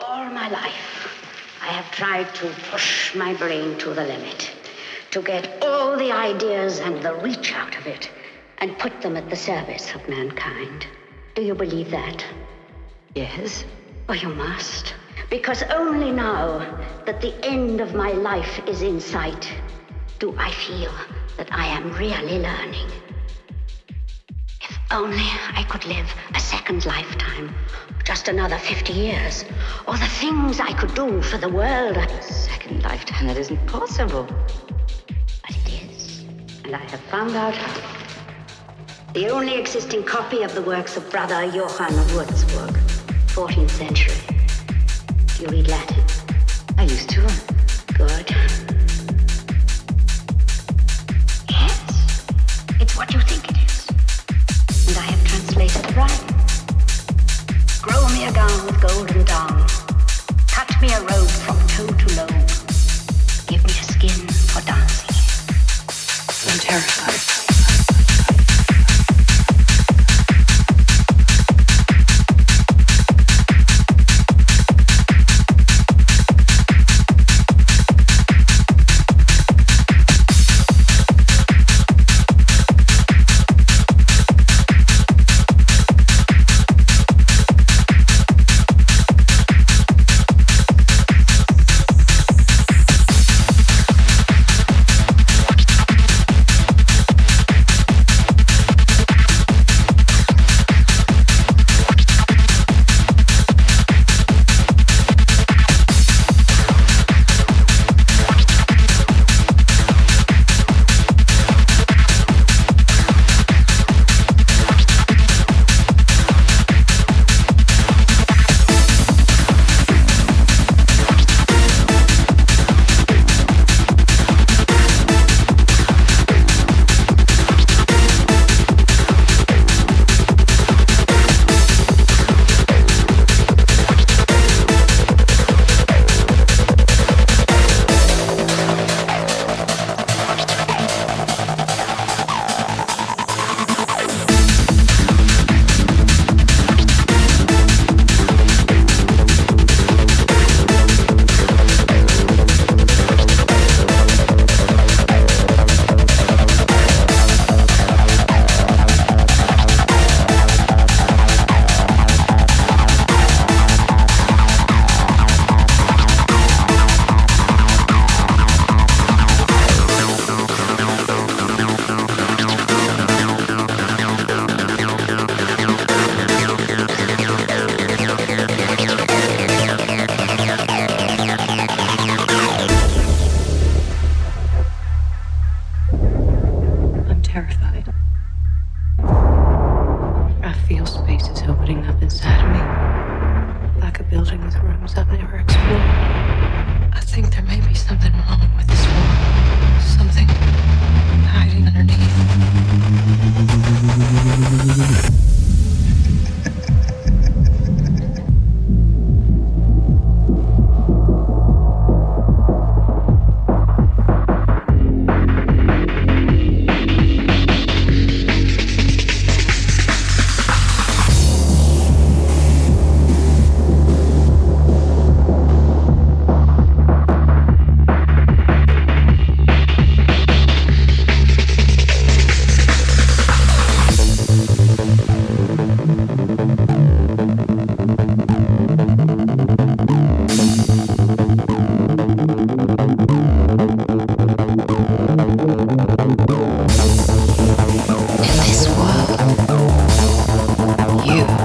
All my life, I have tried to push my brain to the limit, to get all the ideas and the reach out of it, and put them at the service of mankind. Do you believe that? Yes. Oh, you must. Because only now that the end of my life is in sight do I feel that I am really learning. Only I could live a second lifetime, just another 50 years, or the things I could do for the world. A Second lifetime, that isn't possible. But it is. And I have found out. The only existing copy of the works of Brother Johann of Würzburg, 14th century. Do you read Latin? I used to. Good. Terrified. I feel spaces opening up inside of me. Like a building with rooms I've never explored. I think there may be something wrong with this world. Something hiding underneath. you.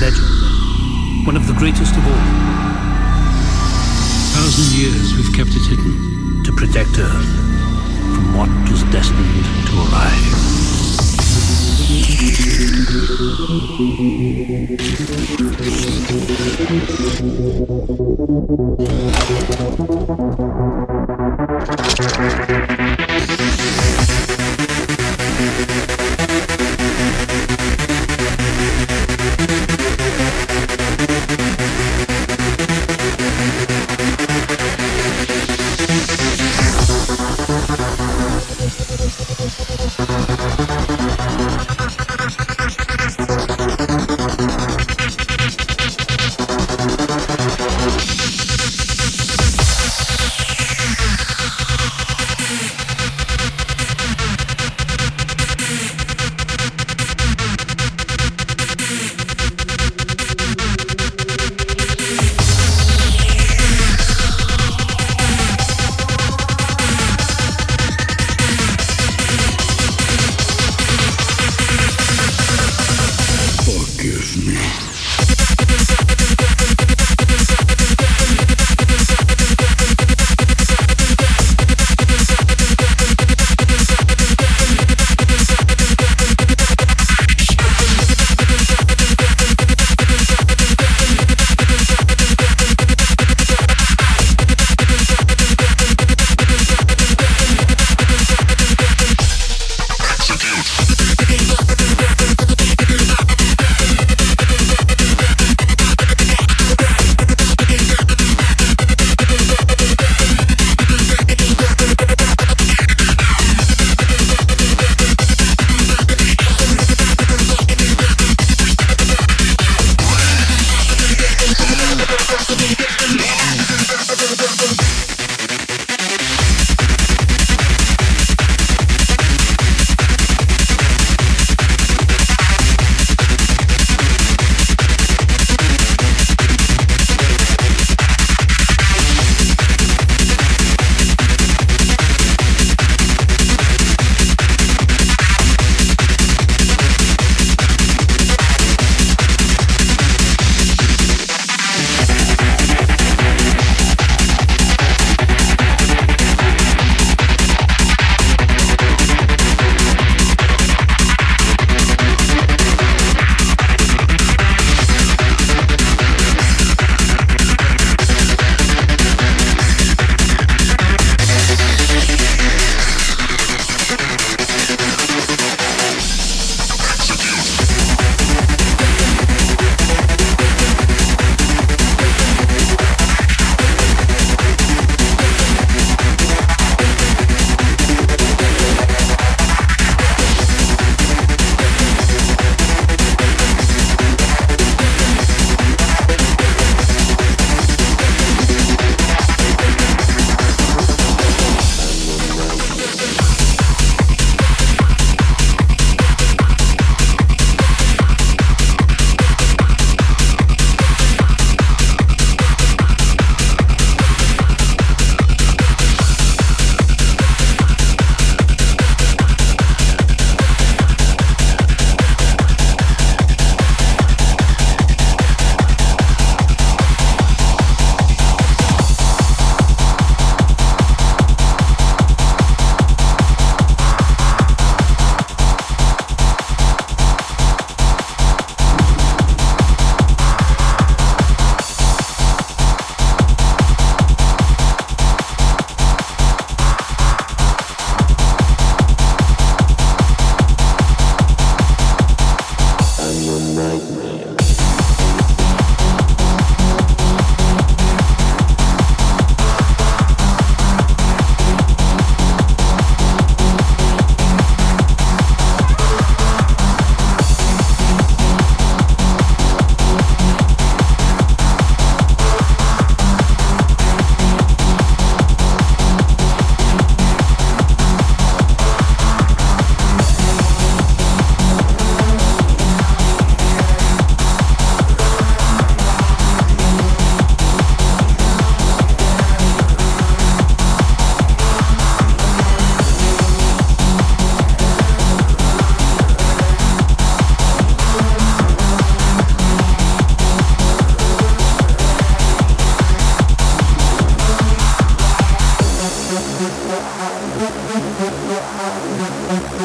legend, one of the greatest of all. A thousand years we've kept it hidden to protect Earth from what was destined to arrive. Thank